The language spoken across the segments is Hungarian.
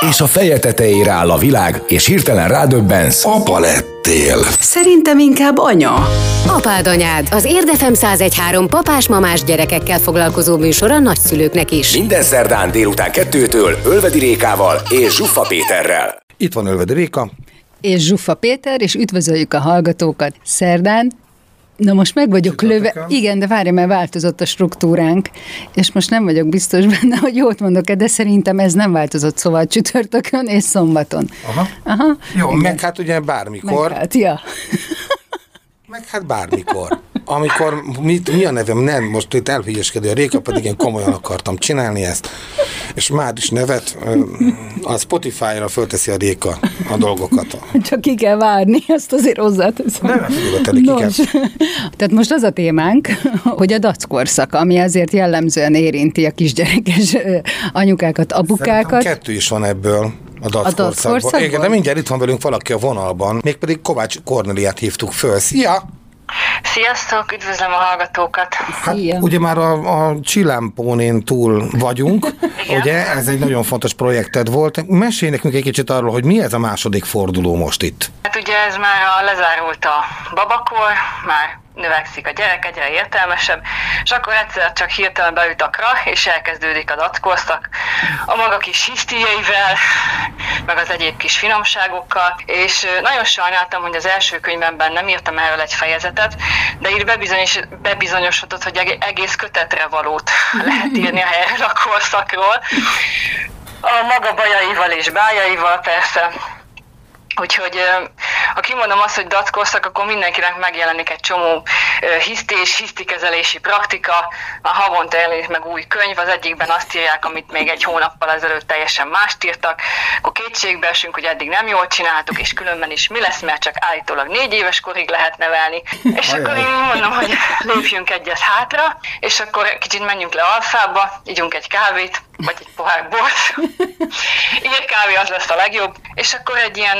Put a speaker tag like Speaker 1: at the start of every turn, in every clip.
Speaker 1: És a feje tetejére áll a világ, és hirtelen rádöbbensz.
Speaker 2: Apa lettél.
Speaker 3: Szerintem inkább anya.
Speaker 4: Apád anyád, az Érdefem 1013 papás-mamás gyerekekkel foglalkozó műsor a nagyszülőknek is.
Speaker 1: Minden szerdán délután kettőtől Ölvedi Rékával és Zsuffa Péterrel.
Speaker 5: Itt van Ölvedi Réka.
Speaker 6: és Zsuffa Péter, és üdvözöljük a hallgatókat szerdán. Na most meg vagyok löve. Igen, de várj, mert változott a struktúránk, és most nem vagyok biztos benne, hogy jót mondok-e, de szerintem ez nem változott, szóval csütörtökön és szombaton.
Speaker 5: Aha.
Speaker 6: Aha.
Speaker 5: Jó,
Speaker 6: Igen.
Speaker 5: meg hát ugye bármikor,
Speaker 6: Meg hát, ja.
Speaker 5: meg hát bármikor. Amikor, mit, mi a nevem? Nem, most itt elhülyeskedő a Réka, pedig én komolyan akartam csinálni ezt. És már is nevet, a Spotify-ra fölteszi a Réka a dolgokat.
Speaker 6: Csak ki kell várni, azt azért hozzáteszem.
Speaker 5: Nem, figyelj,
Speaker 6: Nos, tehát most az a témánk, hogy a dackorszak, ami azért jellemzően érinti a kisgyerekes anyukákat,
Speaker 5: Szerintem
Speaker 6: apukákat.
Speaker 5: kettő is van ebből a dackorszakból. Igen, de mindjárt itt van velünk valaki a vonalban, mégpedig Kovács Korneliát hívtuk föl. Szia!
Speaker 7: Sziasztok, üdvözlöm a hallgatókat!
Speaker 5: Hát
Speaker 6: Szia.
Speaker 5: ugye már a, a Csillámpónén túl vagyunk, ugye ez egy nagyon fontos projekted volt. Mesélj nekünk egy kicsit arról, hogy mi ez a második forduló most itt.
Speaker 7: Hát ugye ez már a lezárult a babakor, már növekszik a gyerek, egyre értelmesebb, és akkor egyszer csak hirtelen beüt a krach, és elkezdődik a dackorszak a maga kis hisztieivel, meg az egyéb kis finomságokkal, és nagyon sajnáltam, hogy az első könyvemben nem írtam erről egy fejezetet, de így bebizonyos, bebizonyosodott, hogy eg- egész kötetre valót lehet írni erről a korszakról, a maga bajaival és bájaival persze, Úgyhogy ha kimondom azt, hogy dackorszak, akkor mindenkinek megjelenik egy csomó hisztés, hisztikezelési praktika, a havonta jelenik meg új könyv, az egyikben azt írják, amit még egy hónappal ezelőtt teljesen mást írtak, akkor kétségbe esünk, hogy eddig nem jól csináltuk, és különben is mi lesz, mert csak állítólag négy éves korig lehet nevelni. És akkor én mondom, hogy lépjünk egyet hátra, és akkor kicsit menjünk le alfába, ígyunk egy kávét, vagy egy pohár bort. Ír kávé az lesz a legjobb. És akkor egy ilyen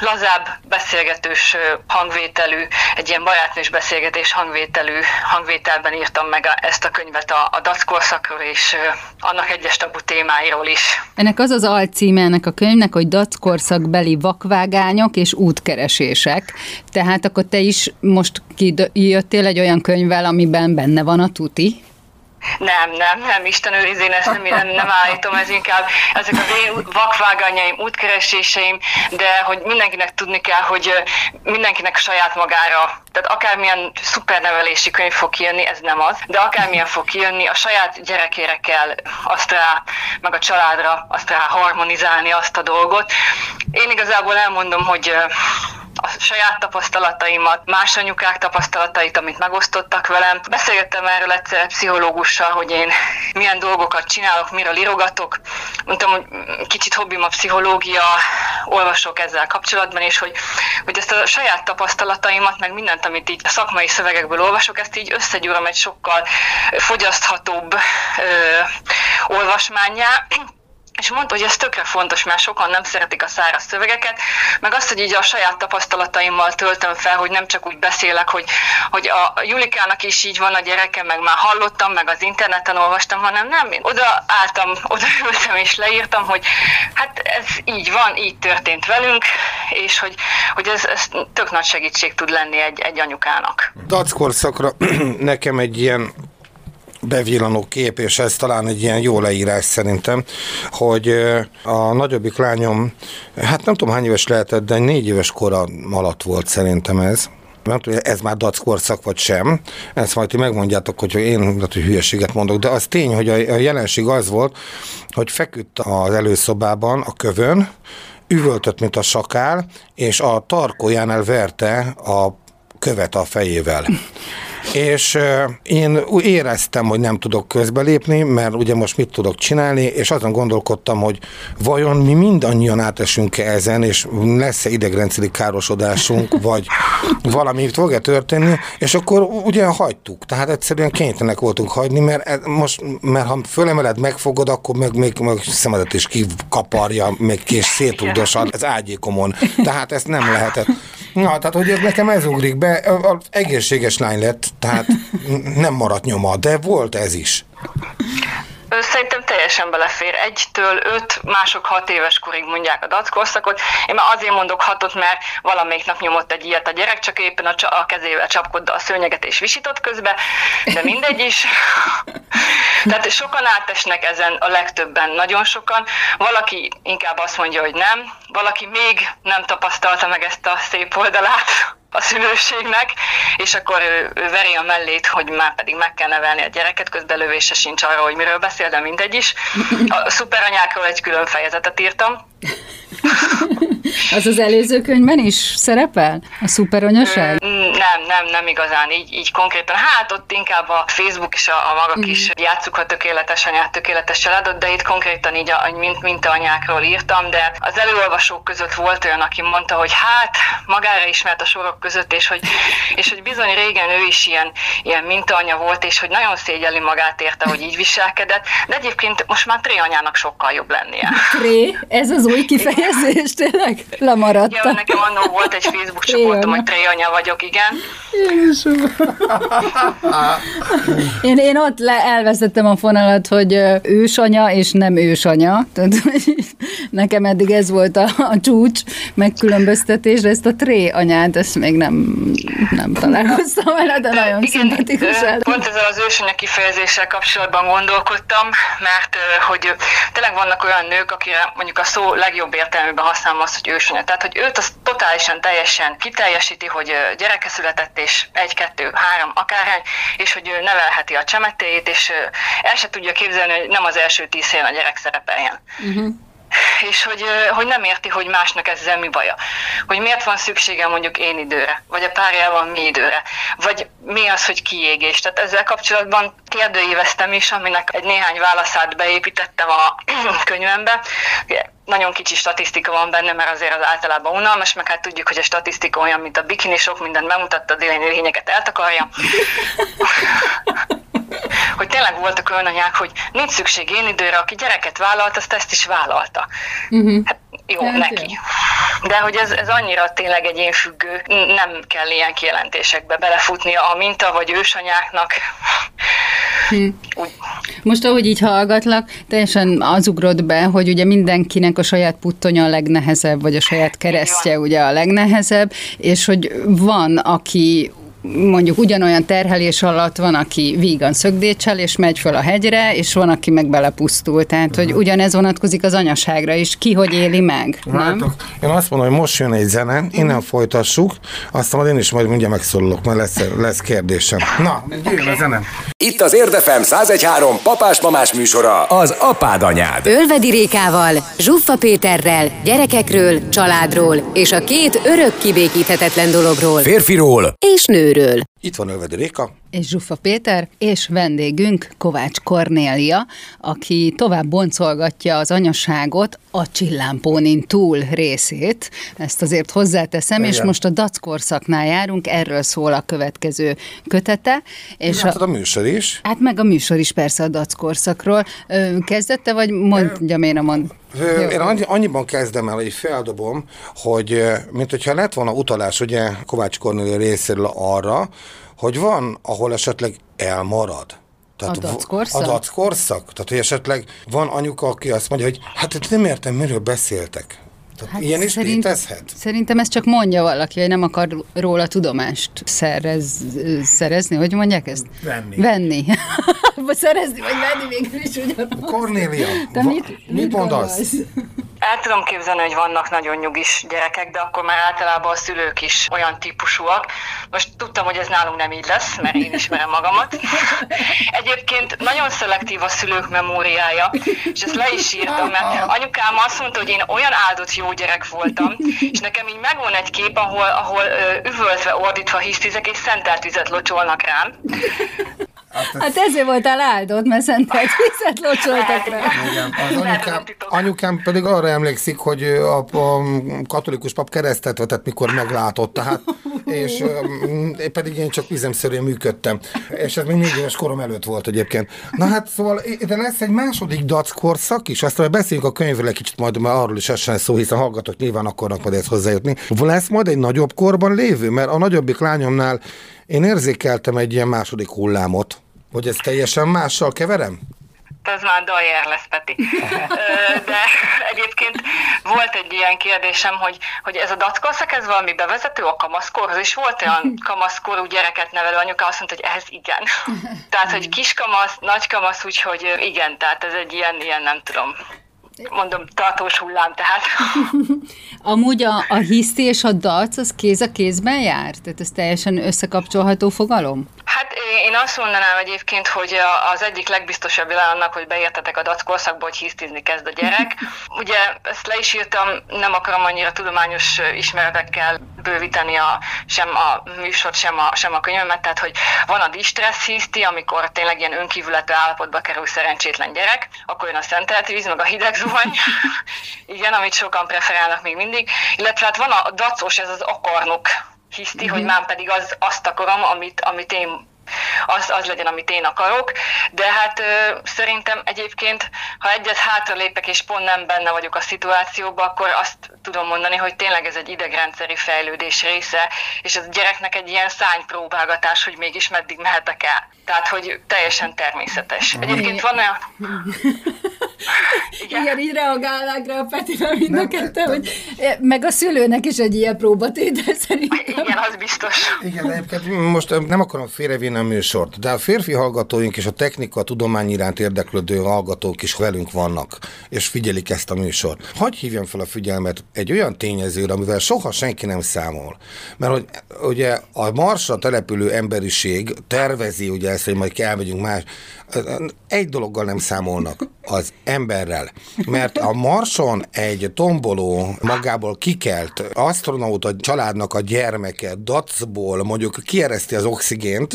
Speaker 7: lazább, beszélgetős hangvételű, egy ilyen barátnős beszélgetés hangvételű hangvételben írtam meg a, ezt a könyvet a, a dackorszakról és annak egyes tabu témáiról is.
Speaker 6: Ennek az az alcíme ennek a könyvnek, hogy dackorszakbeli vakvágányok és útkeresések. Tehát akkor te is most kijöttél egy olyan könyvvel, amiben benne van a tuti?
Speaker 7: Nem, nem, nem, Isten őriz, én ezt nem, nem, nem állítom, ez inkább ezek az én vakvágányaim, útkereséseim, de hogy mindenkinek tudni kell, hogy mindenkinek saját magára, tehát akármilyen szupernevelési könyv fog kijönni, ez nem az, de akármilyen fog kijönni, a saját gyerekére kell azt rá, meg a családra azt rá harmonizálni azt a dolgot. Én igazából elmondom, hogy a saját tapasztalataimat, más anyukák tapasztalatait, amit megosztottak velem. Beszélgettem erről egyszer egy pszichológussal, hogy én milyen dolgokat csinálok, miről írogatok. Mondtam, hogy kicsit hobbim a pszichológia, olvasok ezzel kapcsolatban, és hogy, hogy ezt a saját tapasztalataimat, meg mindent, amit így a szakmai szövegekből olvasok, ezt így összegyúrom egy sokkal fogyaszthatóbb ö, olvasmányá, és mondta, hogy ez tökre fontos, mert sokan nem szeretik a száraz szövegeket, meg azt, hogy így a saját tapasztalataimmal töltöm fel, hogy nem csak úgy beszélek, hogy, hogy a Julikának is így van a gyereke, meg már hallottam, meg az interneten olvastam, hanem nem, én oda álltam, oda ültem és leírtam, hogy hát ez így van, így történt velünk, és hogy, hogy ez, ez tök nagy segítség tud lenni egy, egy anyukának.
Speaker 5: Dackorszakra nekem egy ilyen bevillanó kép, és ez talán egy ilyen jó leírás szerintem, hogy a nagyobbik lányom, hát nem tudom hány éves lehetett, de négy éves kora alatt volt szerintem ez. Nem tudom, ez már dackorszak vagy sem. Ezt majd ti megmondjátok, hogy én hogy hülyeséget mondok, de az tény, hogy a jelenség az volt, hogy feküdt az előszobában a kövön, üvöltött, mint a sakál, és a tarkójánál verte a követ a fejével. És én éreztem, hogy nem tudok közbelépni, mert ugye most mit tudok csinálni, és azon gondolkodtam, hogy vajon mi mindannyian átesünk-e ezen, és lesz-e idegrendszeri károsodásunk, vagy valami fog-e történni, és akkor ugye hagytuk. Tehát egyszerűen kénytelenek voltunk hagyni, mert most, mert ha fölemeled, megfogod, akkor meg még, meg szemedet is kikaparja, még kés szétrugdosad az ágyékomon. Tehát ezt nem lehetett. Na, tehát hogy nekem ez ugrik be, az egészséges lány lett, tehát nem maradt nyoma, de volt ez is.
Speaker 7: Szerintem teljesen belefér. Egytől öt, mások hat éves korig mondják a dackorszakot. Én már azért mondok hatot, mert valamelyik nap nyomott egy ilyet a gyerek, csak éppen a, a kezével csapkodta a szőnyeget és visított közbe, de mindegy is. Tehát sokan átesnek ezen, a legtöbben, nagyon sokan. Valaki inkább azt mondja, hogy nem, valaki még nem tapasztalta meg ezt a szép oldalát a szülőségnek, és akkor ő, ő veri a mellét, hogy már pedig meg kell nevelni a gyereket, közben lövése sincs arra, hogy miről beszél, de mindegy is. A szuperanyákról egy külön fejezetet írtam,
Speaker 6: az az előző könyvben is szerepel? A szuperanyaság?
Speaker 7: Nem, nem, nem igazán, így, így konkrétan. Hát ott inkább a Facebook és a, a maga mm. kis játsszuk a tökéletes anyát, tökéletes családot, de itt konkrétan így a, mint, mint anyákról írtam, de az előolvasók között volt olyan, aki mondta, hogy hát magára ismert a sorok között, és hogy, és hogy bizony régen ő is ilyen, ilyen mintaanya volt, és hogy nagyon szégyeli magát érte, hogy így viselkedett, de egyébként most már Tré anyának sokkal jobb lennie.
Speaker 6: Tré? Ez az új kifejezés, tényleg? Lemaradta.
Speaker 7: Igen, nekem annó volt egy Facebook csoportom, hogy tréanya vagyok, igen.
Speaker 6: Én, én ott le, elveszettem a fonalat, hogy ősanya és nem ősanya. Tehát, nekem eddig ez volt a, a csúcs megkülönböztetés, de ezt a tré anyát, ezt még nem, nem találkoztam vele, de nagyon igen, szimpatikus.
Speaker 7: Pont ezzel az ősanya kifejezéssel kapcsolatban gondolkodtam, mert hogy tényleg vannak olyan nők, akire mondjuk a szó legjobb értelmében használom azt, hogy ősanya. Tehát, hogy őt az totálisan, teljesen kiteljesíti, hogy gyereke született, és egy, kettő, három, akárhány, és hogy ő nevelheti a csemetéjét, és el se tudja képzelni, hogy nem az első tíz helyen a gyerek szerepeljen. Uh-huh és hogy, hogy nem érti, hogy másnak ezzel mi baja. Hogy miért van szüksége mondjuk én időre, vagy a párjával mi időre, vagy mi az, hogy kiégés. Tehát ezzel kapcsolatban kérdőíveztem is, aminek egy néhány válaszát beépítettem a könyvembe. Nagyon kicsi statisztika van benne, mert azért az általában unalmas, meg hát tudjuk, hogy a statisztika olyan, mint a bikini, sok mindent bemutatta, a lényeget eltakarja hogy tényleg voltak olyan anyák, hogy nincs szükség én időre, aki gyereket vállalt, azt ezt is vállalta. Uh-huh. Hát jó, hát neki. Jó. De hogy ez, ez annyira tényleg egyénfüggő, nem kell ilyen kijelentésekbe belefutni a minta vagy ősanyáknak.
Speaker 6: Hm. Most, ahogy így hallgatlak, teljesen az ugrott be, hogy ugye mindenkinek a saját puttonya a legnehezebb, vagy a saját keresztje ugye a legnehezebb, és hogy van, aki mondjuk ugyanolyan terhelés alatt van, aki vígan szögdécsel, és megy föl a hegyre, és van, aki meg belepusztul. Tehát, hogy ugyanez vonatkozik az anyaságra is. Ki hogy éli meg, nem?
Speaker 5: én azt mondom, hogy most jön egy zene, innen folytassuk, aztán majd én is majd mindjárt megszólalok, mert lesz, lesz kérdésem. Na, jöjjön a zene.
Speaker 1: Itt az Érdefem 1013 papás-mamás műsora, az apád anyád.
Speaker 4: Ölvedi Rékával, Zsuffa Péterrel, gyerekekről, családról és a két örök kibékíthetetlen dologról.
Speaker 1: Férfiról
Speaker 4: és nőről kívülről,
Speaker 5: Itt van Ölvedi Réka.
Speaker 6: És Zsuffa Péter, és vendégünk Kovács Kornélia, aki tovább boncolgatja az anyaságot, a csillámpónin túl részét. Ezt azért hozzáteszem, Igen. és most a DAC korszaknál járunk, erről szól a következő kötete.
Speaker 5: És hát a, a műsor is.
Speaker 6: Hát meg a műsor is persze a DAC korszakról. Kezdette, vagy mondjam én a mond?
Speaker 5: Én annyi, annyiban kezdem el, hogy feldobom, hogy mint hogyha lett volna utalás ugye Kovács Kornélia részéről arra, hogy van, ahol esetleg elmarad.
Speaker 6: Tehát a dackorszak?
Speaker 5: A dackorszak. Tehát, hogy esetleg van anyuka, aki azt mondja, hogy hát nem értem, miről beszéltek. Tehát hát ilyen is szerint, létezhet?
Speaker 6: Szerintem ezt csak mondja valaki, hogy nem akar róla tudomást szerez, szerezni, hogy mondják ezt?
Speaker 5: Venni.
Speaker 6: Venni. szerezni, vagy venni végül is ugyanaz.
Speaker 5: Kornélia, Te mit, mit, mit mondasz?
Speaker 7: El tudom képzelni, hogy vannak nagyon nyugis gyerekek, de akkor már általában a szülők is olyan típusúak. Most tudtam, hogy ez nálunk nem így lesz, mert én ismerem magamat. Egyébként nagyon szelektív a szülők memóriája, és ezt le is írtam, mert anyukám azt mondta, hogy én olyan áldott jó gyerek voltam, és nekem így megvan egy kép, ahol, ahol üvöltve, ordítva hisztizek, és szentelt vizet locsolnak rám.
Speaker 6: Hát, hát ezért voltál áldott, mert szentelt vizet locsoltak rá.
Speaker 5: Igen, az anyukám, anyukám pedig arra emlékszik, hogy a, a katolikus pap keresztet vetett, mikor meglátott, tehát, és én pedig én csak üzemszerűen működtem. És ez még négy éves korom előtt volt egyébként. Na hát szóval, de lesz egy második dac korszak is, aztán beszéljünk a könyvről egy kicsit majd, mert arról is essen szó, hiszen hallgatók nyilván akarnak majd ezt hozzájutni. Lesz majd egy nagyobb korban lévő, mert a nagyobbik lányomnál én érzékeltem egy ilyen második hullámot. Hogy ez teljesen mással keverem?
Speaker 7: ez már Dajer lesz, Peti. De egyébként volt egy ilyen kérdésem, hogy, hogy ez a dackorszak, ez valami bevezető a kamaszkorhoz, és volt olyan kamaszkorú gyereket nevelő anyuka, azt mondta, hogy ehhez igen. Tehát, hogy kiskamasz, nagykamasz, úgyhogy igen, tehát ez egy ilyen, ilyen nem tudom, mondom, tartós hullám, tehát.
Speaker 6: Amúgy a, a hiszti és a dac, az kéz a kézben jár? Tehát ez teljesen összekapcsolható fogalom?
Speaker 7: Hát én azt mondanám egyébként, hogy az egyik legbiztosabb jelen annak, hogy beértetek a dac korszakba, hogy hisztizni kezd a gyerek. Ugye ezt le is írtam, nem akarom annyira tudományos ismeretekkel bővíteni a, sem a műsort, sem a, sem a könyvemet, tehát hogy van a distressz hiszti, amikor tényleg ilyen önkívületű állapotba kerül szerencsétlen gyerek, akkor jön a szentelt víz, meg a hideg zuhany, igen, amit sokan preferálnak még mindig, illetve hát van a dacos, ez az akarnok hiszti, mm-hmm. hogy már pedig az, azt akarom, amit, amit én az, az legyen, amit én akarok, de hát ö, szerintem egyébként, ha egyet hátralépek és pont nem benne vagyok a szituációban, akkor azt tudom mondani, hogy tényleg ez egy idegrendszeri fejlődés része, és ez a gyereknek egy ilyen szánypróbálgatás, hogy mégis meddig mehetek el. Tehát, hogy teljesen természetes. Egyébként van olyan...
Speaker 6: Igen. Igen, így reagálnak rá a Petivel mind a kettő, hogy meg a szülőnek is egy ilyen próbatétel szerintem.
Speaker 7: Igen, az biztos.
Speaker 5: Igen, egyébként most nem akarom félrevinni a műsort, de a férfi hallgatóink és a technika, a tudomány iránt érdeklődő hallgatók is velünk vannak, és figyelik ezt a műsort. Hogy hívjam fel a figyelmet egy olyan tényezőre, amivel soha senki nem számol. Mert hogy ugye a Marsra települő emberiség tervezi ugye ezt, hogy majd elmegyünk más, egy dologgal nem számolnak, az emberrel. Mert a Marson egy tomboló, magából kikelt astronauta családnak a gyermeke dacból mondjuk kiereszti az oxigént,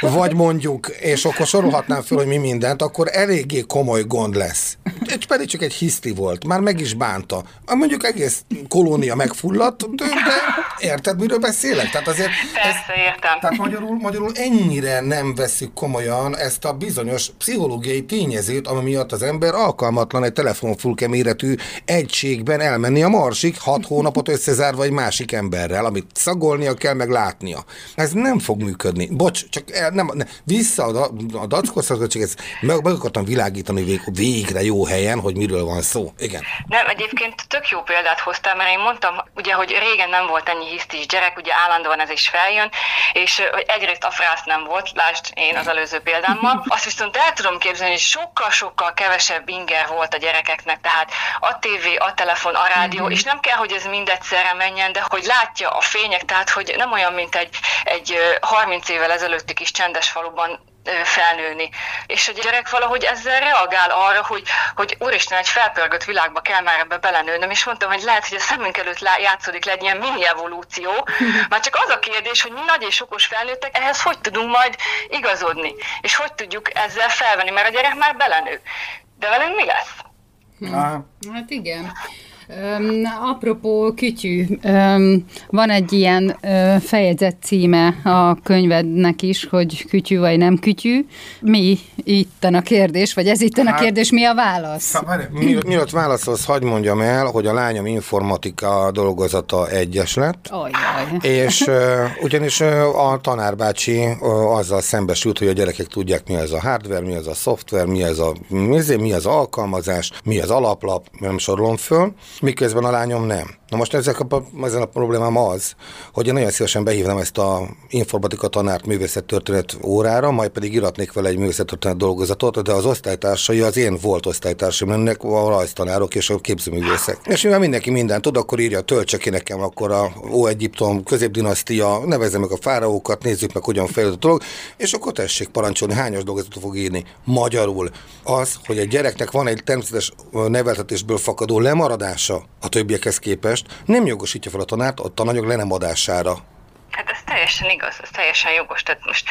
Speaker 5: vagy mondjuk, és akkor sorolhatnám fel, hogy mi mindent, akkor eléggé komoly gond lesz. És pedig csak egy hiszti volt, már meg is bánta. Mondjuk egész kolónia megfulladt, de érted, miről beszélek? Tehát azért...
Speaker 7: Persze, ez, értem.
Speaker 5: Tehát magyarul, magyarul ennyire nem veszük komolyan ezt a bizonyos pszichológiai tényezőt, ami miatt az ember alkalmatlan egy telefonfulke méretű egységben elmenni a marsig, hat hónapot összezárva egy másik emberrel, amit szagolnia kell, meg látnia. Ez nem fog működni. Bocs, csak el, nem, nem, vissza a, a dackorszakot, csak ezt meg, meg akartam világítani vég, végre jó helyen, hogy miről van szó. Igen.
Speaker 7: Nem, egyébként tök jó példát hoztál, mert én mondtam, ugye, hogy régen nem volt ennyi hisztis gyerek, ugye állandóan ez is feljön, és hogy egyrészt a frász nem volt, lásd én az előző példámmal, azt viszont el tudom képzelni, hogy sokkal-sokkal kevesebb inger volt a gyerekeknek, tehát a tévé, a telefon, a rádió, mm-hmm. és nem kell, hogy ez mind egyszerre menjen, de hogy látja a fények, tehát hogy nem olyan, mint egy, egy 30 évvel ezelőtti kis csendes faluban felnőni. És a gyerek valahogy ezzel reagál arra, hogy, hogy úristen, egy felpörgött világba kell már ebbe belenőnöm, és mondtam, hogy lehet, hogy a szemünk előtt játszódik le egy ilyen mini evolúció, már csak az a kérdés, hogy mi nagy és okos felnőttek, ehhez hogy tudunk majd igazodni, és hogy tudjuk ezzel felvenni, mert a gyerek már belenő. De velünk mi lesz?
Speaker 6: Hm. Hát igen. Um, apropó kütyű, um, van egy ilyen uh, fejezet címe a könyvednek is, hogy kütyű vagy nem kütyű. Mi itt a kérdés, vagy ez itt a hát, kérdés, mi a válasz?
Speaker 5: Hát, mi, mielőtt válaszolsz, hagyd mondjam el, hogy a lányom informatika dolgozata egyes lett.
Speaker 6: Ajaj.
Speaker 5: És uh, ugyanis uh, a tanárbácsi uh, azzal szembesült, hogy a gyerekek tudják, mi az a hardware, mi az a szoftver, mi az a mi az alkalmazás, mi az alaplap, nem sorolom föl miközben a lányom nem. Na most ezek a, ezen a problémám az, hogy én nagyon szívesen behívnám ezt a informatika tanárt művészettörténet órára, majd pedig iratnék vele egy művészettörténet dolgozatot, de az osztálytársai az én volt osztálytársam, ennek a rajztanárok és a képzőművészek. És mivel mindenki mindent tud, akkor írja, töltse ki nekem akkor a Ó-Egyiptom, középdinasztia, nevezze meg a fáraókat, nézzük meg, hogyan fejlődött a dolog, és akkor tessék parancsolni, hányos dolgozatot fog írni. Magyarul az, hogy egy gyereknek van egy természetes neveltetésből fakadó lemaradása a többiekhez képest, nem jogosítja fel a tanárt a tananyag le nem adására.
Speaker 7: Hát ez teljesen igaz, ez teljesen jogos. Tehát most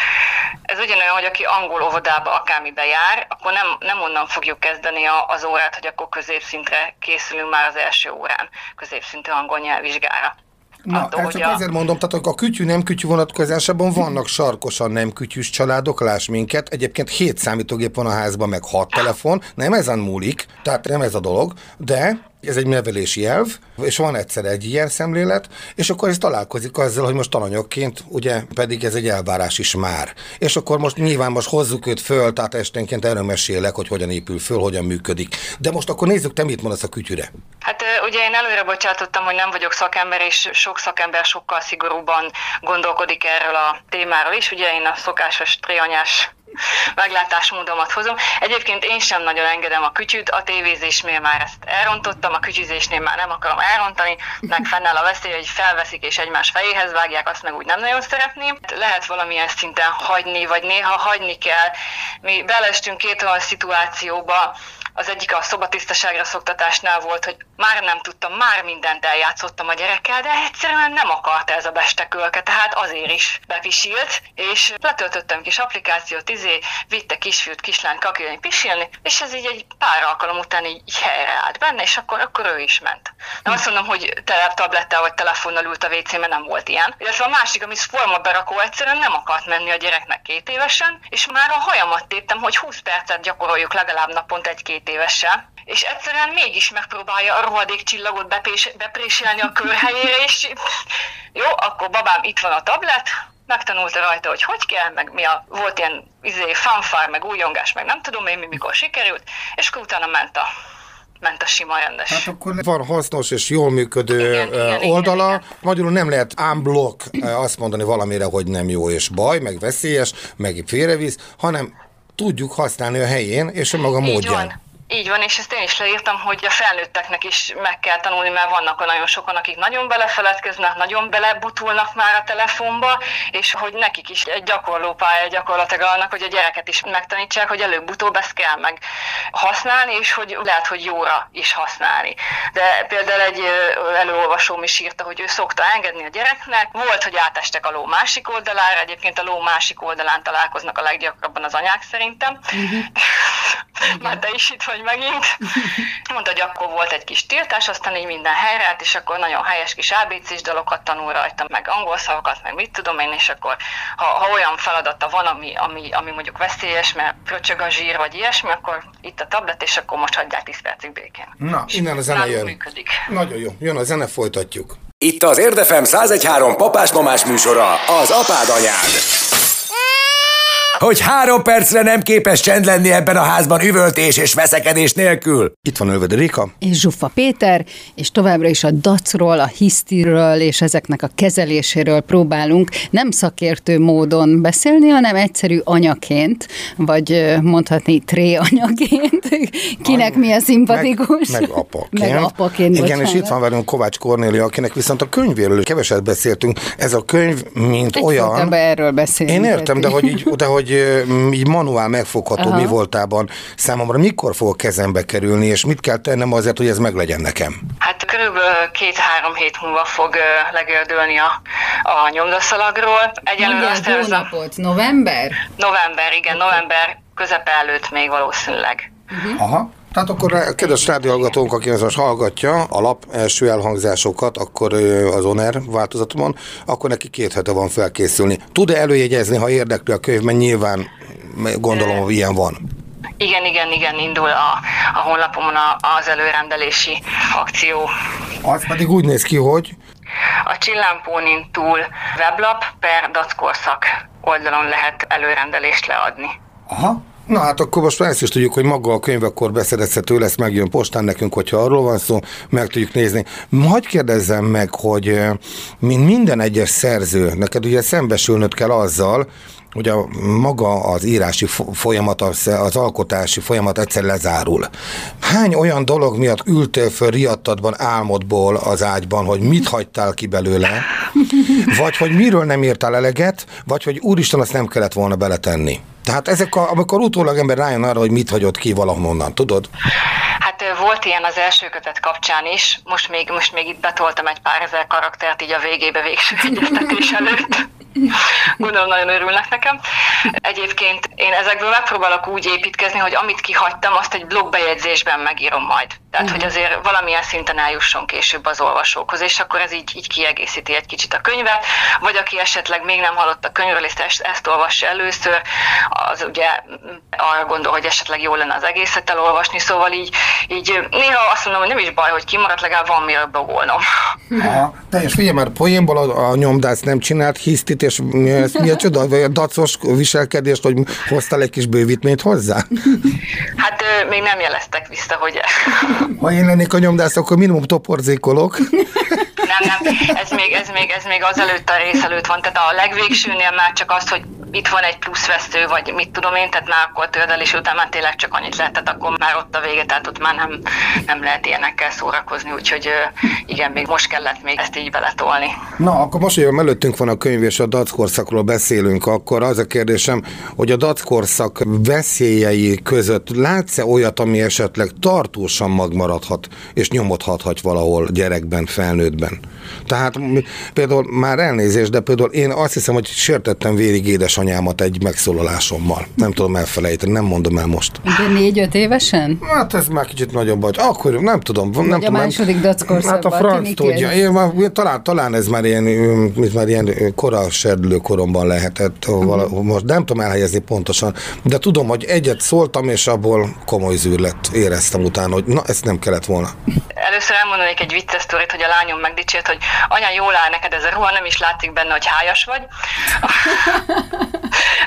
Speaker 7: ez ugyanolyan, hogy aki angol óvodába akármibe jár, akkor nem, nem onnan fogjuk kezdeni a, az órát, hogy akkor középszintre készülünk már az első órán, középszintű angol nyelvvizsgára.
Speaker 5: Na, attól, ezt csak a... azért mondom, tehát a kütyű nem kütyű vonatkozásában vannak sarkosan nem kütyűs családok, láss minket. Egyébként hét számítógép van a házban, meg hat telefon, nem ezen múlik, tehát nem ez a dolog, de ez egy nevelési elv, és van egyszer egy ilyen szemlélet, és akkor ez találkozik azzal, hogy most tananyagként, ugye pedig ez egy elvárás is már. És akkor most nyilván most hozzuk őt föl, tehát esténként erről mesélek, hogy hogyan épül föl, hogyan működik. De most akkor nézzük, te mit mondasz a kütyüre?
Speaker 7: Hát ugye én előre bocsátottam, hogy nem vagyok szakember, és sok szakember sokkal szigorúban gondolkodik erről a témáról is. Ugye én a szokásos trianyás meglátásmódomat hozom. Egyébként én sem nagyon engedem a kütyűt, a tévézésnél már ezt elrontottam, a kütyüzésnél már nem akarom elrontani, meg fennáll a veszély, hogy felveszik és egymás fejéhez vágják, azt meg úgy nem nagyon szeretném. Lehet valamilyen szinten hagyni, vagy néha hagyni kell. Mi belestünk két olyan szituációba, az egyik a szobatisztaságra szoktatásnál volt, hogy már nem tudtam, már mindent eljátszottam a gyerekkel, de egyszerűen nem akarta ez a bestekölke, tehát azért is bepisilt, és letöltöttem kis applikációt, izé, vitte kisfiút, kislány kakilni pisilni, és ez így egy pár alkalom után így, így helyreállt benne, és akkor, akkor ő is ment. Nem azt mondom, hogy tele, tablettel vagy telefonnal ült a wc mert nem volt ilyen. Illetve a másik, ami forma berakó, egyszerűen nem akart menni a gyereknek két évesen, és már a hajamat téptem, hogy 20 percet gyakoroljuk legalább naponta egy-két évessel, és egyszerűen mégis megpróbálja a rohadék csillagot bepréselni a körhelyére, és jó, akkor babám, itt van a tablet, megtanulta rajta, hogy hogy kell, meg mi a, volt ilyen izé, fanfár, meg újongás, meg nem tudom én mi, mikor sikerült, és akkor utána ment a ment a sima rendes.
Speaker 5: Hát akkor van hasznos és jól működő igen, igen, oldala. Igen, igen. Magyarul nem lehet unblock azt mondani valamire, hogy nem jó és baj, meg veszélyes, meg félrevisz, hanem tudjuk használni a helyén és a maga módján. Van.
Speaker 7: Így van, és ezt én is leírtam, hogy a felnőtteknek is meg kell tanulni, mert vannak nagyon sokan, akik nagyon belefeledkeznek, nagyon belebutulnak már a telefonba, és hogy nekik is egy gyakorlópálya gyakorlatilag annak, hogy a gyereket is megtanítsák, hogy előbb-utóbb ezt kell meg használni, és hogy lehet, hogy jóra is használni. De például egy előolvasóm is írta, hogy ő szokta engedni a gyereknek, volt, hogy átestek a ló másik oldalára, egyébként a ló másik oldalán találkoznak a leggyakrabban az anyák szerintem. Uh-huh. Már te is itt vagy hogy megint. Mondta, hogy akkor volt egy kis tiltás, aztán így minden helyre állt, és akkor nagyon helyes kis ABC-s dalokat tanul rajta, meg angol szavakat, meg mit tudom én, és akkor ha, ha olyan feladata van, ami, ami, ami mondjuk veszélyes, mert fröcsög a zsír, vagy ilyesmi, akkor itt a tablet, és akkor most hagyják 10 percig békén.
Speaker 5: Na, és innen a zene jön. Működik. Nagyon jó, jön a zene, folytatjuk.
Speaker 1: Itt az Érdefem 1013 papás-mamás műsora, az apád anyád hogy három percre nem képes csend lenni ebben a házban üvöltés és veszekedés nélkül.
Speaker 5: Itt van Ölvedi Rika.
Speaker 6: És Zsuffa Péter, és továbbra is a dacról, a hisztiről és ezeknek a kezeléséről próbálunk nem szakértő módon beszélni, hanem egyszerű anyaként, vagy mondhatni tré anyaként, kinek mi a szimpatikus.
Speaker 5: Meg, meg apaként.
Speaker 6: Meg apaként,
Speaker 5: Igen, bocsánat. és itt van velünk Kovács Kornélia, akinek viszont a könyvéről keveset beszéltünk. Ez a könyv, mint Egy olyan...
Speaker 6: erről beszélni.
Speaker 5: Én értem, de hogy, így, de hogy hogy így manuál megfogható Aha. mi voltában számomra mikor fog a kezembe kerülni, és mit kell tennem azért, hogy ez meglegyen nekem?
Speaker 7: Hát körülbelül két-három hét múlva fog legördülni a, a nyomdaszalagról.
Speaker 6: Egyelőre azt hónapot? November?
Speaker 7: November, igen, november közepe előtt még valószínűleg.
Speaker 5: Uh-huh. Aha. Tehát akkor a kedves rádióhallgatónk, aki ezt most hallgatja, alap első elhangzásokat, akkor az Oner változatomon, akkor neki két hete van felkészülni. Tud-e előjegyezni, ha érdekli a könyv, mert nyilván gondolom, hogy ilyen van.
Speaker 7: Igen, igen, igen, indul a, a honlapomon a, az előrendelési akció.
Speaker 5: Az pedig úgy néz ki, hogy?
Speaker 7: A Csillámpónin túl weblap per dackorszak oldalon lehet előrendelést leadni.
Speaker 5: Aha, Na hát akkor most már ezt is tudjuk, hogy maga a könyv akkor beszerezhető lesz, megjön postán nekünk, hogyha arról van szó, meg tudjuk nézni. Hagy kérdezzem meg, hogy mint minden egyes szerző, neked ugye szembesülnöd kell azzal, hogy a maga az írási folyamat, az, az alkotási folyamat egyszer lezárul. Hány olyan dolog miatt ültél föl riadtadban álmodból az ágyban, hogy mit hagytál ki belőle, vagy hogy miről nem írtál eleget, vagy hogy úristen, azt nem kellett volna beletenni. Tehát ezek, a, amikor utólag ember rájön arra, hogy mit hagyott ki valahonnan, tudod?
Speaker 7: Hát volt ilyen az első kötet kapcsán is, most még, most még itt betoltam egy pár ezer karaktert így a végébe végső egyeztetés előtt. Gondolom nagyon örülnek nekem. Egyébként én ezekből megpróbálok úgy építkezni, hogy amit kihagytam, azt egy blogbejegyzésben megírom majd. Tehát, hogy azért valamilyen szinten eljusson később az olvasókhoz, és akkor ez így, így kiegészíti egy kicsit a könyvet, vagy aki esetleg még nem hallott a könyvről, és ezt, ezt olvassa először, az ugye arra gondol, hogy esetleg jó lenne az egészet elolvasni, szóval így, így néha azt mondom, hogy nem is baj, hogy kimaradt, legalább van miről blogolnom.
Speaker 5: Aha, teljes figyelj már, poénból a, a nyomdász nem csinált hisztit, és mi, ez, mi a csoda, vagy a dacos viselkedést, hogy hoztál egy kis bővítményt hozzá?
Speaker 7: Hát még nem jeleztek vissza, hogy...
Speaker 5: Ha én lennék a nyomdász, akkor minimum toporzékolok.
Speaker 7: Nem, nem, ez még, ez még, ez még az előtt a rész előtt van, tehát a legvégsőnél már csak az, hogy itt van egy plusz vesztő, vagy mit tudom én, tehát már akkor tördelés után már tényleg csak annyit lehet, tehát akkor már ott a vége, tehát ott már nem, nem lehet ilyenekkel szórakozni, úgyhogy igen, még most kellett még ezt így beletolni.
Speaker 5: Na, akkor most, hogy előttünk van a könyv és a dackorszakról beszélünk, akkor az a kérdésem, hogy a dackorszak veszélyei között látsz-e olyat, ami esetleg tartósan magmaradhat és nyomodhathat valahol gyerekben, felnőttben? Tehát például már elnézést, de például én azt hiszem, hogy sértettem vérig édesanyámat egy megszólalásommal. Nem tudom elfelejteni, nem mondom el most.
Speaker 6: De négy-öt évesen?
Speaker 5: Hát ez már kicsit nagyobb vagy. Akkor nem tudom. Nem
Speaker 6: a
Speaker 5: tudom,
Speaker 6: második dackorszakban.
Speaker 5: Hát a franc tudja. Én már, talán, talán ez már ilyen, mint már ilyen kora serdülő koromban lehetett. Uh-huh. Most nem tudom elhelyezni pontosan, de tudom, hogy egyet szóltam, és abból komoly zűr lett. Éreztem utána, hogy na, ezt nem kellett volna.
Speaker 7: Először elmondanék egy vicces sztorit, hogy a lányom megdicsért, hogy anya, jól áll neked ez a ruha, nem is látszik benne, hogy hájas vagy.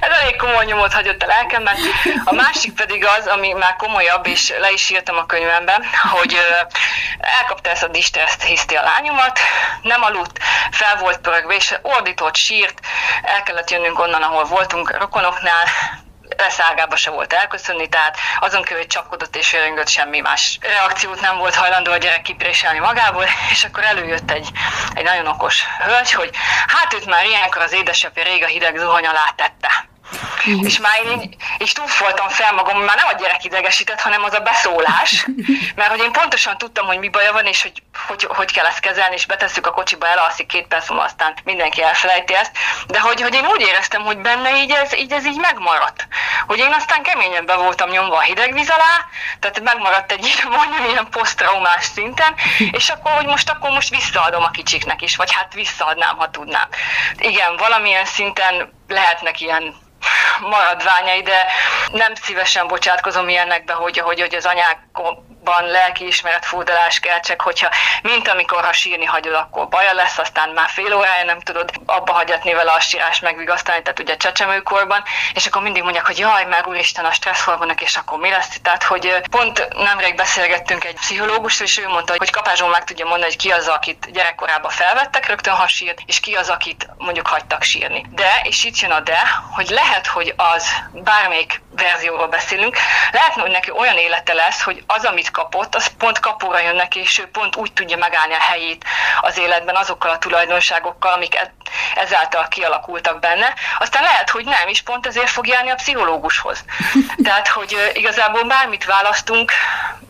Speaker 7: ez elég komoly nyomot hagyott a lelkemben. A másik pedig az, ami már komolyabb, és le is írtam a könyvemben, hogy elkapta ezt a distreszt, hiszti a lányomat, nem aludt, fel volt pörögve, és ordított, sírt, el kellett jönnünk onnan, ahol voltunk rokonoknál, leszágába se volt elköszönni, tehát azon kívül, hogy csapkodott és öröngött, semmi más reakciót nem volt hajlandó a gyerek kipréselni magából, és akkor előjött egy, egy nagyon okos hölgy, hogy hát őt már ilyenkor az édesapja rég a hideg zuhany alá tette. Mm. És már én így, és voltam fel magam, már nem a gyerek idegesített, hanem az a beszólás, mert hogy én pontosan tudtam, hogy mi baja van, és hogy hogy, hogy kell ezt kezelni, és betesszük a kocsiba, elalszik két perc múlva, aztán mindenki elfelejti ezt, de hogy, hogy én úgy éreztem, hogy benne így ez, így ez így megmaradt. Hogy én aztán keményen be voltam nyomva a hideg víz alá, tehát megmaradt egy ilyen, mondjam, ilyen posztraumás szinten, és akkor, hogy most akkor most visszaadom a kicsiknek is, vagy hát visszaadnám, ha tudnám. Igen, valamilyen szinten lehetnek ilyen maradványai, de nem szívesen bocsátkozom ilyenekbe, hogy, hogy, hogy az anyák ban lelkiismeret furdalás kell, csak hogyha mint amikor ha sírni hagyod, akkor baja lesz, aztán már fél órája nem tudod abba hagyatni vele a sírás megvigasztalni, tehát ugye csecsemőkorban, és akkor mindig mondják, hogy jaj, meg úristen a stresszhormonok, és akkor mi lesz? Tehát, hogy pont nemrég beszélgettünk egy pszichológus, és ő mondta, hogy kapázson meg tudja mondani, hogy ki az, akit gyerekkorában felvettek rögtön, ha sírt, és ki az, akit mondjuk hagytak sírni. De, és itt jön a de, hogy lehet, hogy az bármelyik verzióról beszélünk, lehet, hogy neki olyan élete lesz, hogy az, amit kapott, az pont kapóra jön neki, és ő pont úgy tudja megállni a helyét az életben azokkal a tulajdonságokkal, amik e- ezáltal kialakultak benne. Aztán lehet, hogy nem, is pont ezért fog járni a pszichológushoz. Tehát, hogy igazából bármit választunk,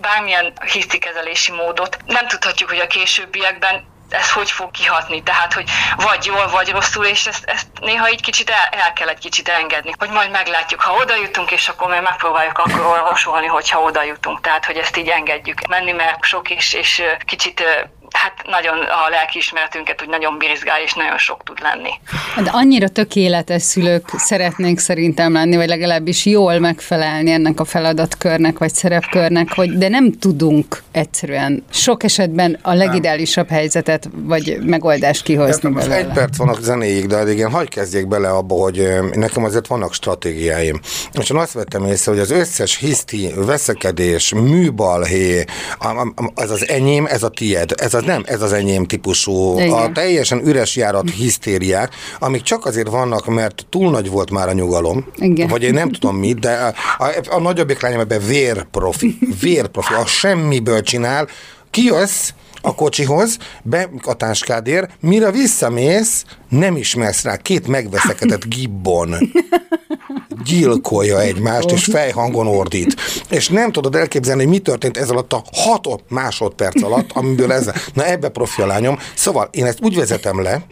Speaker 7: bármilyen hisztikezelési módot, nem tudhatjuk, hogy a későbbiekben ez hogy fog kihatni, tehát hogy vagy jól, vagy rosszul, és ezt, ezt néha így kicsit el, el kell egy kicsit engedni, hogy majd meglátjuk, ha oda jutunk, és akkor majd megpróbáljuk akkor olvasolni, hogyha oda jutunk, tehát hogy ezt így engedjük menni, mert sok is, és kicsit hát nagyon a lelkiismeretünket úgy nagyon birizgál, és nagyon sok tud lenni.
Speaker 6: De annyira tökéletes szülők szeretnénk szerintem lenni, vagy legalábbis jól megfelelni ennek a feladatkörnek, vagy szerepkörnek, hogy de nem tudunk egyszerűen sok esetben a legideálisabb helyzetet, vagy megoldást kihozni
Speaker 5: most
Speaker 6: belőle.
Speaker 5: egy perc van a zenéig, de addig én hagyj kezdjék bele abba, hogy nekem azért vannak stratégiáim. És én azt vettem észre, hogy az összes hiszti, veszekedés, műbalhé, a- a- a- ez az enyém, ez a tied, ez az nem, ez az enyém típusú,
Speaker 6: Igen.
Speaker 5: a teljesen üres járat hisztériák, amik csak azért vannak, mert túl nagy volt már a nyugalom,
Speaker 6: Igen.
Speaker 5: vagy én nem tudom mit, de a, a, a nagyobbik lányom ebben vérprofi, vérprofi, a semmiből csinál, kijössz, a kocsihoz, be a táskádért, mire visszamész, nem ismersz rá két megveszekedett gibbon. Gyilkolja egymást, és fejhangon ordít. És nem tudod elképzelni, hogy mi történt ez alatt a 6 másodperc alatt, amiből ez... Na ebbe profi a lányom. Szóval én ezt úgy vezetem le,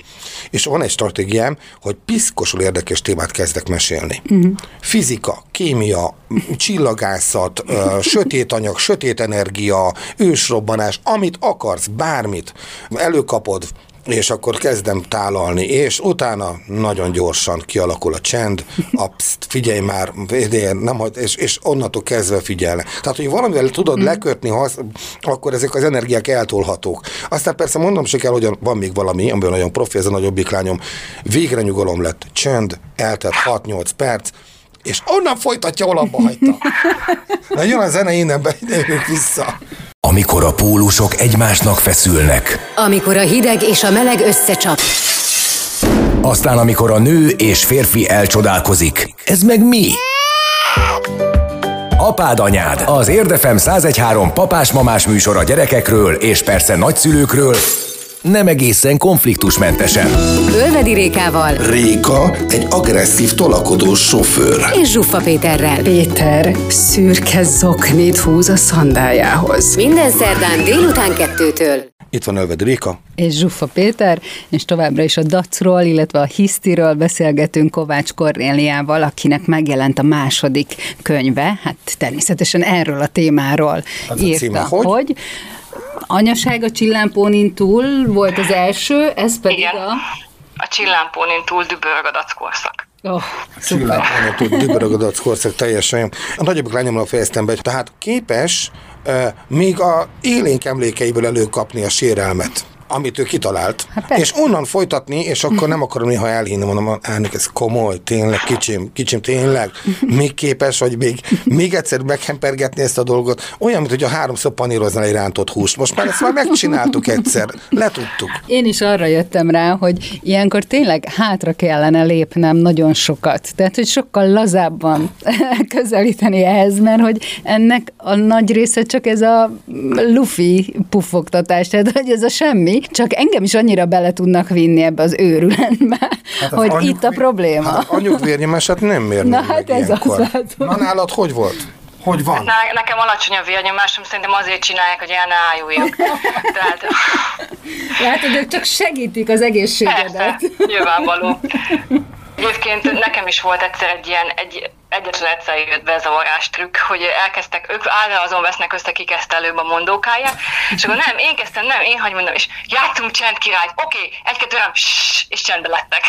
Speaker 5: és van egy stratégiám, hogy piszkosul érdekes témát kezdek mesélni. Uh-huh. Fizika, kémia, csillagászat, ö, sötét anyag, sötét energia, ősrobbanás, amit akarsz, bármit előkapod, és akkor kezdem tálalni, és utána nagyon gyorsan kialakul a csend, a pszt, figyelj már, nem, hagy- és, és onnantól kezdve figyelne. Tehát, hogy valamivel tudod lekötni, ha az, akkor ezek az energiák eltolhatók. Aztán persze mondom se kell, hogy van még valami, amiből nagyon profi, ez a nagyobbik lányom, végre nyugalom lett, csend, eltelt 6-8 perc, és onnan folytatja, hol abba hagyta. Na jön a zene, innen beidejövünk vissza.
Speaker 1: Amikor a pólusok egymásnak feszülnek,
Speaker 4: Amikor a hideg és a meleg összecsap,
Speaker 1: aztán amikor a nő és férfi elcsodálkozik. Ez meg mi? Apád anyád, az Érdefem 1013 papás-mamás műsor a gyerekekről és persze nagyszülőkről, nem egészen konfliktusmentesen.
Speaker 4: Ölvedi Rékával
Speaker 2: Réka egy agresszív tolakodós sofőr.
Speaker 4: és Zsuffa Péterrel.
Speaker 3: Péter szürke zoknit húz a szandájához.
Speaker 4: Minden szerdán délután kettőtől.
Speaker 5: Itt van Ölved Réka.
Speaker 6: és Zsuffa Péter, és továbbra is a dacról, illetve a hisztiről beszélgetünk Kovács Kornéliával, akinek megjelent a második könyve, hát természetesen erről a témáról
Speaker 5: Az a
Speaker 6: írta,
Speaker 5: címe, hogy?
Speaker 6: hogy Anyaság a csillámpónin túl volt az első, ez pedig
Speaker 7: Igen.
Speaker 6: a...
Speaker 7: A csillámpónin túl dübörög a dackorszak.
Speaker 6: Oh,
Speaker 5: Szuper. tud, dübörögödött korszak teljesen. jó. A nagyobbik lányomról fejeztem be, tehát képes uh, még a élénk emlékeiből előkapni a sérelmet amit ő kitalált,
Speaker 6: Hát
Speaker 5: és onnan folytatni, és akkor nem akarom néha elhinni, mondom, elnök, ez komoly, tényleg, kicsim, kicsim, tényleg, még képes, hogy még, még egyszer meghempergetni ezt a dolgot, olyan, mint hogy a háromszor paníroznál egy rántott húst. Most már ezt már megcsináltuk egyszer, letudtuk.
Speaker 6: Én is arra jöttem rá, hogy ilyenkor tényleg hátra kellene lépnem nagyon sokat. Tehát, hogy sokkal lazábban közelíteni ehhez, mert hogy ennek a nagy része csak ez a lufi puffogtatás, tehát hogy ez a semmi, csak engem is annyira bele tudnak vinni ebbe az őrületbe,
Speaker 5: Hát az
Speaker 6: hogy
Speaker 5: anyuk-
Speaker 6: itt a probléma.
Speaker 5: Hát anyuk vérnyomást nem mérni
Speaker 6: Na hát ez
Speaker 5: ilyenkor.
Speaker 6: az, látom.
Speaker 5: Na nálad hogy volt? Hogy van?
Speaker 7: Ne- Nekem alacsony a vérnyomásom, szerintem azért csinálják, hogy el ne ájuljak. Tehát,
Speaker 6: Látod, ők csak segítik az egészségedet.
Speaker 7: persze, nyilvánvaló. Egyébként nekem is volt egyszer egy ilyen, egy, egyetlen egyszer jött be ez a varázstrükk, hogy elkezdtek, ők állandóan azon vesznek össze, ki kezdte előbb a mondókáját, és akkor nem, én kezdtem, nem, én hagy mondom, és játszunk csend királyt, oké, egy-kettő, nem, ssss, és csendbe lettek.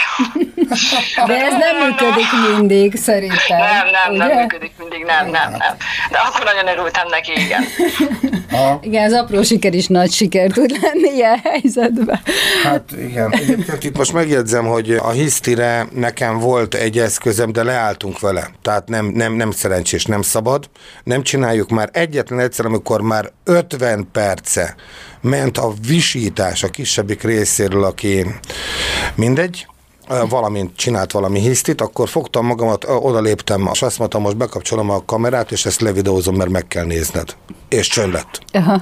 Speaker 6: De ez nem működik mindig, szerintem.
Speaker 7: Nem, nem, nem
Speaker 6: ugye?
Speaker 7: működik mindig, nem, nem, nem. De akkor nagyon örültem neki, igen.
Speaker 6: Igen, az apró siker is nagy siker tud lenni ilyen helyzetben.
Speaker 5: Hát igen. Egyébként itt most megjegyzem, hogy a hisztire nekem volt egy eszközem, de leálltunk vele. Tehát nem, nem, nem szerencsés, nem szabad. Nem csináljuk már egyetlen egyszer, amikor már 50 perce ment a visítás a kisebbik részéről, aki mindegy, valamint csinált valami hisztit, akkor fogtam magamat, odaléptem, és azt mondtam, most bekapcsolom a kamerát, és ezt levideózom, mert meg kell nézned. És csönd lett.
Speaker 6: Aha.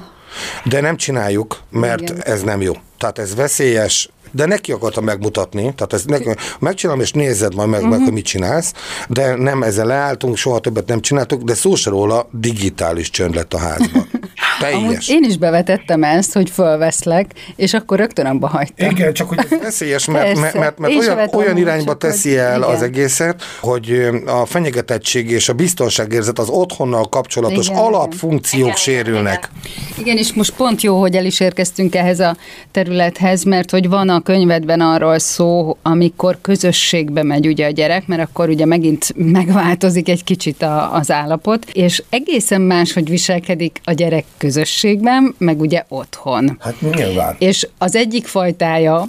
Speaker 5: De nem csináljuk, mert.
Speaker 6: Igen.
Speaker 5: ez nem jó. Tehát ez veszélyes, de neki akartam megmutatni, tehát ezt neki, megcsinálom, és nézed majd meg, meg, hogy mit csinálsz, de nem ezzel leálltunk, soha többet nem csináltuk, de szó se róla, digitális csönd lett a házban. Teljes.
Speaker 6: én is bevetettem ezt, hogy fölveszlek, és akkor rögtön abba hagytam.
Speaker 5: Igen, csak hogy ez veszélyes, mert,
Speaker 6: Persze.
Speaker 5: mert, mert, mert olyan, olyan irányba
Speaker 6: csak hogy-
Speaker 5: teszi el
Speaker 6: igen.
Speaker 5: az egészet, hogy a fenyegetettség és a biztonságérzet, az otthonnal kapcsolatos
Speaker 6: Igen, igen.
Speaker 5: alapfunkciók
Speaker 7: Igen, igen,
Speaker 5: sérülnek.
Speaker 6: Igen, és most pont jó, hogy el is érkeztünk ehhez a területhez, mert hogy van a könyvedben arról szó, amikor közösségbe megy ugye a gyerek, mert akkor ugye megint megváltozik egy kicsit a, az állapot, és egészen más, hogy viselkedik a gyerek közösségben, meg ugye otthon.
Speaker 2: Hát nyilván.
Speaker 6: És az egyik fajtája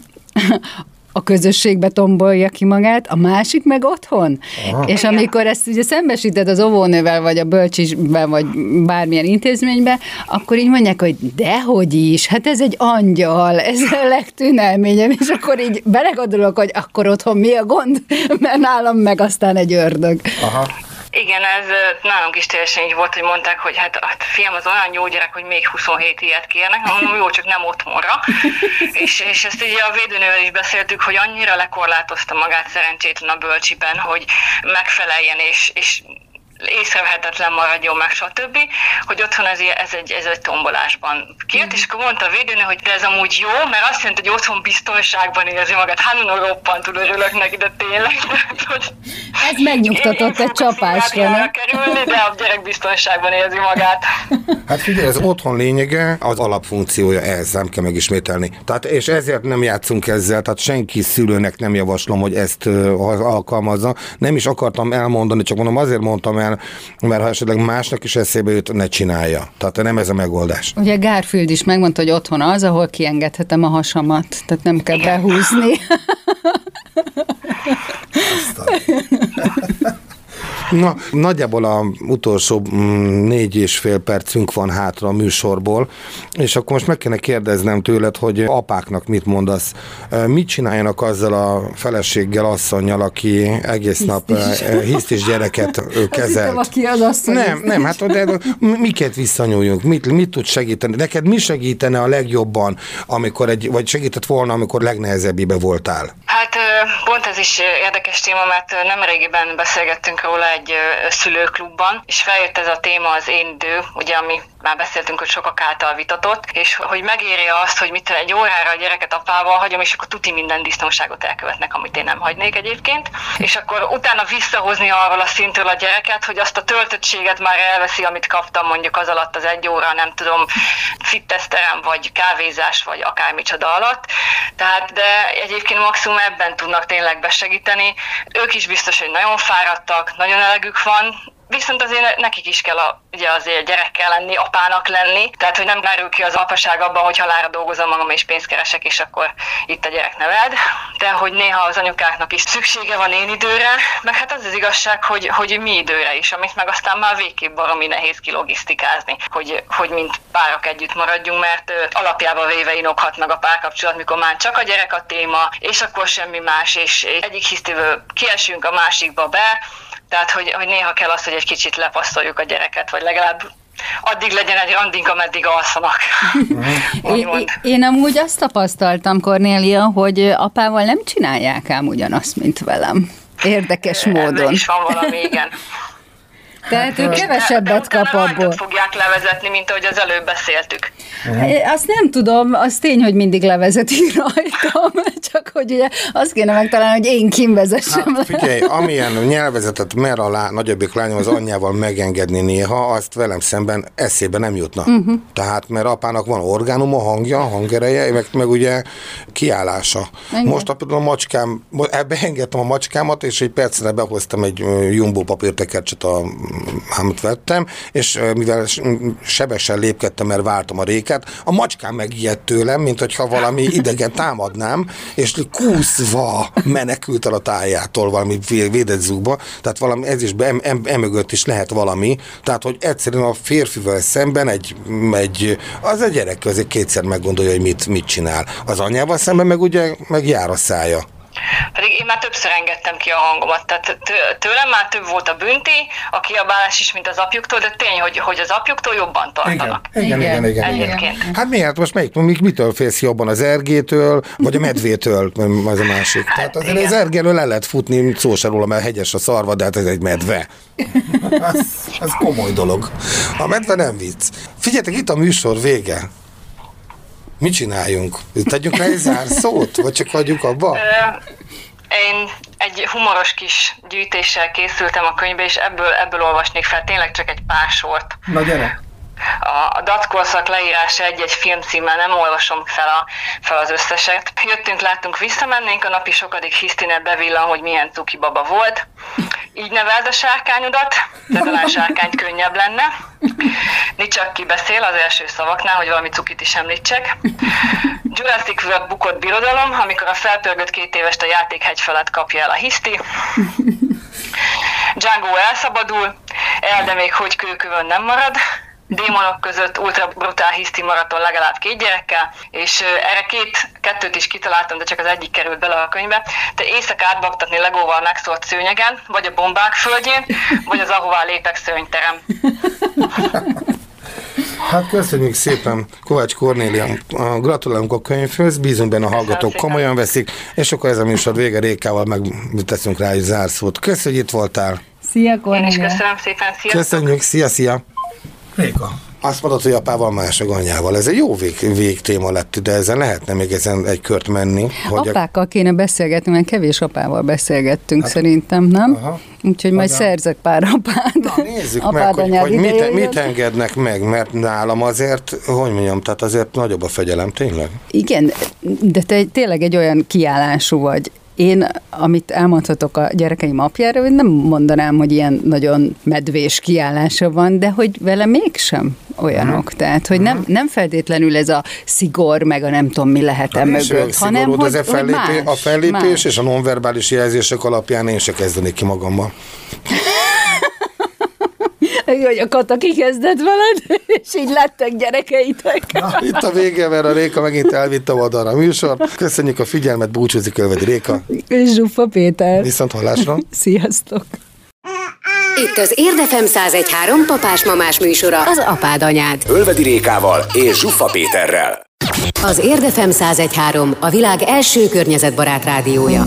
Speaker 6: a közösségbe tombolja ki magát, a másik meg otthon. Aha. És amikor ezt ugye szembesíted az óvónővel, vagy a bölcsisben, vagy bármilyen intézménybe, akkor így mondják, hogy dehogy is, hát ez egy angyal, ez a legtűnelményem, és akkor így belegondolok, hogy akkor otthon mi a gond, mert nálam meg aztán egy ördög.
Speaker 2: Aha.
Speaker 7: Igen, ez nálunk is teljesen így volt, hogy mondták, hogy hát, hát fiam, az olyan jó gyerek, hogy még 27 ilyet kérnek, mondom, jó, csak nem otthonra. és, és ezt így a védőnővel is beszéltük, hogy annyira lekorlátozta magát szerencsétlen a bölcsiben, hogy megfeleljen, és, és észrevehetetlen maradjon meg, stb., hogy otthon ez, ez, egy, ez egy tombolásban kijött, és akkor mondta a védőnő, hogy de ez amúgy jó, mert azt jelenti, hogy otthon biztonságban érzi magát. Hát nagyon roppantul örülök neki, de tényleg.
Speaker 6: Ez megnyugtatott egy csapásra, nem?
Speaker 7: kerülni, de a gyerek biztonságban érzi magát.
Speaker 5: Hát figyelj, az otthon lényege, az alapfunkciója ez, nem kell megismételni. Tehát, és ezért nem játszunk ezzel, tehát senki szülőnek nem javaslom, hogy ezt alkalmazza. Nem is akartam elmondani, csak mondom, azért mondtam el, mert ha esetleg másnak is eszébe jut, ne csinálja. Tehát nem ez a megoldás.
Speaker 6: Ugye Garfield is megmondta, hogy otthon az, ahol kiengedhetem a hasamat, tehát nem kell behúzni.
Speaker 5: Na, nagyjából a utolsó mm, négy és fél percünk van hátra a műsorból, és akkor most meg kéne kérdeznem tőled, hogy apáknak mit mondasz, mit csináljanak azzal a feleséggel, asszonynal, aki egész nap ö, hisztis gyereket ö, kezelt?
Speaker 6: aki az asszony.
Speaker 5: Nem, nem, hát de miket visszanyúljunk, mit, mit tud segíteni? Neked mi segítene a legjobban, amikor egy, vagy segített volna, amikor legnehezebbébe voltál?
Speaker 7: Hát pont ez is érdekes téma, mert nem régiben beszélgettünk róla egy szülőklubban, és feljött ez a téma az én idő, ugye, ami már beszéltünk, hogy sokak által vitatott, és hogy megéri azt, hogy mit egy órára a gyereket apával hagyom, és akkor tuti minden disznóságot elkövetnek, amit én nem hagynék egyébként, és akkor utána visszahozni arról a szintről a gyereket, hogy azt a töltöttséget már elveszi, amit kaptam mondjuk az alatt az egy óra, nem tudom, fitneszterem, vagy kávézás, vagy akármicsoda alatt. Tehát, de egyébként maximum ebben tudnak tényleg besegíteni. Ők is biztos, hogy nagyon fáradtak, nagyon elegük van, Viszont azért nekik is kell a, ugye azért gyerekkel lenni, apának lenni, tehát hogy nem merül ki az apaság abban, hogy halára dolgozom magam és pénzt keresek, és akkor itt a gyerek neved, de hogy néha az anyukáknak is szüksége van én időre, meg hát az az igazság, hogy, hogy mi időre is, amit meg aztán már végképp baromi nehéz kilogisztikázni, hogy, hogy mint párok együtt maradjunk, mert alapjába véve inokhat meg a párkapcsolat, mikor már csak a gyerek a téma, és akkor semmi más, és egyik hisztívő kiesünk a másikba be, tehát, hogy, hogy néha kell az, hogy egy kicsit lepasztoljuk a gyereket, vagy legalább addig legyen egy randink, ameddig alszanak.
Speaker 6: Én,
Speaker 7: Úgymond.
Speaker 6: én- én amúgy azt tapasztaltam, Kornélia, hogy apával nem csinálják ám ugyanazt, mint velem. Érdekes
Speaker 7: Ebben
Speaker 6: módon.
Speaker 7: is van valami, igen.
Speaker 6: Tehát ő
Speaker 7: De- de
Speaker 6: kevesebbet kap abból.
Speaker 7: fogják levezetni, mint ahogy az előbb beszéltük.
Speaker 6: Azt nem tudom, az tény, hogy mindig levezetik rajtam, csak hogy ugye azt kéne megtalálni, hogy én kim vezessem
Speaker 5: Hát figyelj, amilyen nyelvezetet mer a lá, nagyobbik lányom az anyjával megengedni néha, azt velem szemben eszébe nem jutna. Uh-huh. Tehát, mert apának van orgánuma, hangja, hangereje, meg, meg ugye kiállása.
Speaker 6: Igen.
Speaker 5: Most a, a macskám, mo- beengedtem a macskámat, és egy percre behoztam egy jumbo papírtekercset, a, amit vettem, és mivel sebesen lépkedtem, mert vártam a réket, a macskám megijedt tőlem, mint hogyha valami idegen támadnám, és kúszva menekült el a tájától valami vé- védett zúgba, tehát valami, ez is be, em, em, emögött is lehet valami, tehát hogy egyszerűen a férfivel szemben egy, egy az a gyerek azért kétszer meggondolja, hogy mit, mit csinál. Az anyával szemben meg ugye meg jár a szája.
Speaker 7: Pedig én már többször engedtem ki a hangomat, tehát tőlem már több volt a bünti, a kiabálás is, mint az apjuktól, de tény, hogy, hogy az apjuktól jobban tartanak.
Speaker 5: Igen, igen, igen. igen,
Speaker 7: igen.
Speaker 5: Hát miért? Most melyik, mitől félsz jobban? Az ergétől, vagy a medvétől? Az a másik. Tehát azért igen. az ergéről le lehet futni, szó se róla, mert hegyes a szarva, de hát ez egy medve. az, az komoly dolog. A medve nem vicc. Figyeljetek, itt a műsor vége. Mit csináljunk? Tegyünk rá egy zárszót? Vagy csak hagyjuk abba?
Speaker 7: Én egy humoros kis gyűjtéssel készültem a könyvbe, és ebből, ebből olvasnék fel tényleg csak egy pár sort.
Speaker 5: Na gyere!
Speaker 7: A, a datkorszak leírása egy-egy filmcímmel, nem olvasom fel, a, fel az összeset. Jöttünk, láttunk, visszamennénk, a napi sokadik hisztinet bevillan, hogy milyen cuki baba volt. Így neveld a sárkányodat, de talán sárkányt könnyebb lenne. Nincs csak ki beszél az első szavaknál, hogy valami cukit is említsek. Jurassic World bukott birodalom, amikor a felpörgött két évest a játékhegy felett kapja el a hiszti. Django elszabadul, el, de még hogy kőkövön nem marad démonok között ultra brutál hiszti maraton legalább két gyerekkel, és erre két, kettőt is kitaláltam, de csak az egyik került bele a könyvbe. Te éjszaka átbaktatni legóval megszólt szőnyegen, vagy a bombák földjén, vagy az ahová lépek szőnyterem.
Speaker 5: Hát köszönjük szépen Kovács Kornélia. Gratulálunk a könyvhöz, bízunk benne a hallgatók komolyan veszik, és akkor ez a műsor vége Rékával meg teszünk rá egy zárszót. Köszönjük, hogy itt voltál.
Speaker 6: Szia, Kornélia.
Speaker 7: Én is köszönöm szépen, szia.
Speaker 5: Köszönjük, szia, szia. Réka. Azt mondod, hogy apával más a anyával. Ez egy jó vég, végtéma lett, de ezen lehetne még ezen egy kört menni.
Speaker 6: Hogy Apákkal a... kéne beszélgetni, mert kevés apával beszélgettünk hát, szerintem, nem? Aha. Úgyhogy majd szerzek pár apát.
Speaker 5: Na, nézzük apád meg, hogy, hogy mit, mit engednek meg, mert nálam azért, hogy mondjam, tehát azért nagyobb a fegyelem, tényleg?
Speaker 6: Igen, de te tényleg egy olyan kiállású vagy. Én, amit elmondhatok a gyerekeim apjára, hogy nem mondanám, hogy ilyen nagyon medvés kiállása van, de hogy vele mégsem olyanok. Tehát, hogy nem, nem feltétlenül ez a szigor, meg a nem tudom mi lehet e mögött, hanem hogy,
Speaker 5: a fellépés, hogy más, a fellépés más. és a nonverbális jelzések alapján én se kezdenék ki magammal.
Speaker 6: Hogy a kata kikezdett veled, és így lettek gyerekeitek.
Speaker 5: Na, itt a vége, mert a Réka megint elvitte oda a műsor. Köszönjük a figyelmet, búcsúzik Ölvedi Réka.
Speaker 6: És Zsuffa Péter.
Speaker 5: Viszont hallásra.
Speaker 6: Sziasztok.
Speaker 4: Itt az Érdefem 1013 papás-mamás műsora, az apád anyád.
Speaker 1: Ölvedi Rékával és Zsuffa Péterrel.
Speaker 4: Az Érdefem 1013 a világ első környezetbarát rádiója.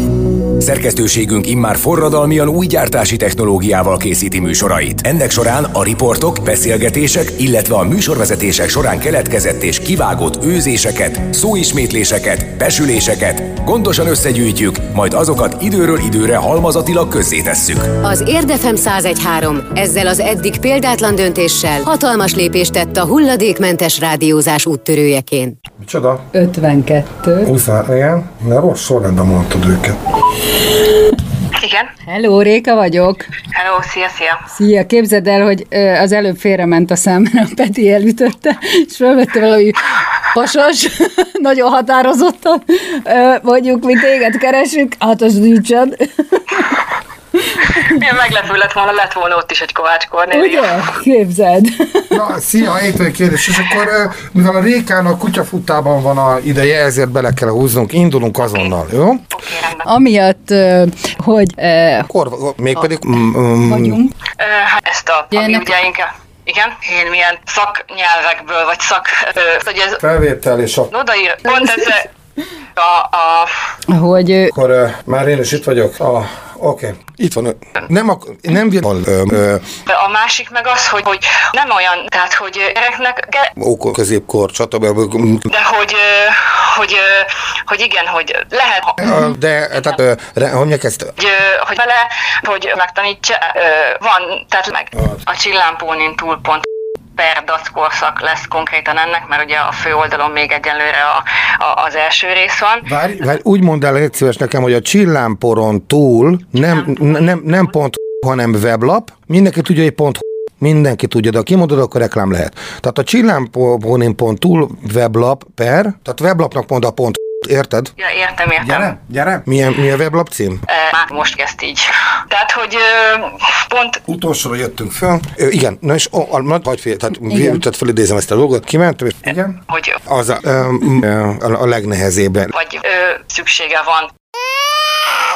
Speaker 1: Szerkesztőségünk immár forradalmian új gyártási technológiával készíti műsorait. Ennek során a riportok, beszélgetések, illetve a műsorvezetések során keletkezett és kivágott őzéseket, szóismétléseket, besüléseket gondosan összegyűjtjük, majd azokat időről időre halmazatilag közzétesszük.
Speaker 4: Az Érdefem 1013 ezzel az eddig példátlan döntéssel hatalmas lépést tett a hulladékmentes rádiózás úttörőjeként.
Speaker 5: Micsoda?
Speaker 6: 52.
Speaker 5: 20, igen, de rossz sorrendben mondtad őket.
Speaker 7: Igen.
Speaker 6: Hello, Réka vagyok.
Speaker 7: Hello, szia, szia.
Speaker 6: Szia, képzeld el, hogy az előbb félrement a mert a Peti elütötte, és felvette valami pasas, nagyon határozottan, mondjuk, mi téged keresünk, hát az nincsen.
Speaker 7: Milyen meglepő lett volna, lett volna ott is egy Kovács Kornélia.
Speaker 6: Ugye? Képzeld.
Speaker 5: Na, szia, egy kérdés. És akkor, mivel a Rékán a kutyafutában van a ideje, ezért bele kell húznunk, indulunk azonnal, jó?
Speaker 7: Okay,
Speaker 6: Amiatt, hogy...
Speaker 5: Akkor, mégpedig...
Speaker 6: Vagyunk.
Speaker 7: Hát ezt a, ami ugye inkább igen, én milyen szaknyelvekből, vagy szak... Hogy ez,
Speaker 5: Felvétel és a...
Speaker 7: Odaír, pont ez a... a
Speaker 6: hogy...
Speaker 5: Akkor már én is itt vagyok. A Oké. Okay. Itt van. Nem, a, nem van. Ö, ö.
Speaker 7: A másik meg az, hogy, hogy nem olyan, tehát hogy gyereknek...
Speaker 5: Ókor, középkor, stb.
Speaker 7: De hogy, hogy, hogy igen, hogy lehet...
Speaker 5: De, tehát, hogy mondják ezt?
Speaker 7: Hogy, hogy vele, hogy megtanítsa, van, tehát meg a csillámpónin túl pont per korszak lesz konkrétan ennek, mert ugye a fő oldalon még egyelőre a, a, az első rész van.
Speaker 5: Várj, várj, úgy mondd el, egy szíves nekem, hogy a csillámporon túl nem, nem, nem pont hanem weblap, mindenki tudja, hogy pont mindenki tudja, de ha kimondod, akkor reklám lehet. Tehát a csillámporon túl weblap per, tehát weblapnak mond a pont Érted?
Speaker 7: Ja, értem, értem.
Speaker 5: Gyere, gyere. Milyen, milyen weblap cím?
Speaker 7: E, már most kezd így. Tehát, hogy pont...
Speaker 5: Utolsóra jöttünk fel. Ö, igen, na és a, a, vagy fél, tehát, tehát felidézem ezt a dolgot, kimentem, és igen.
Speaker 7: Hogy...
Speaker 5: Az a, a, a, a legnehezébb.
Speaker 7: Vagy ö, szüksége van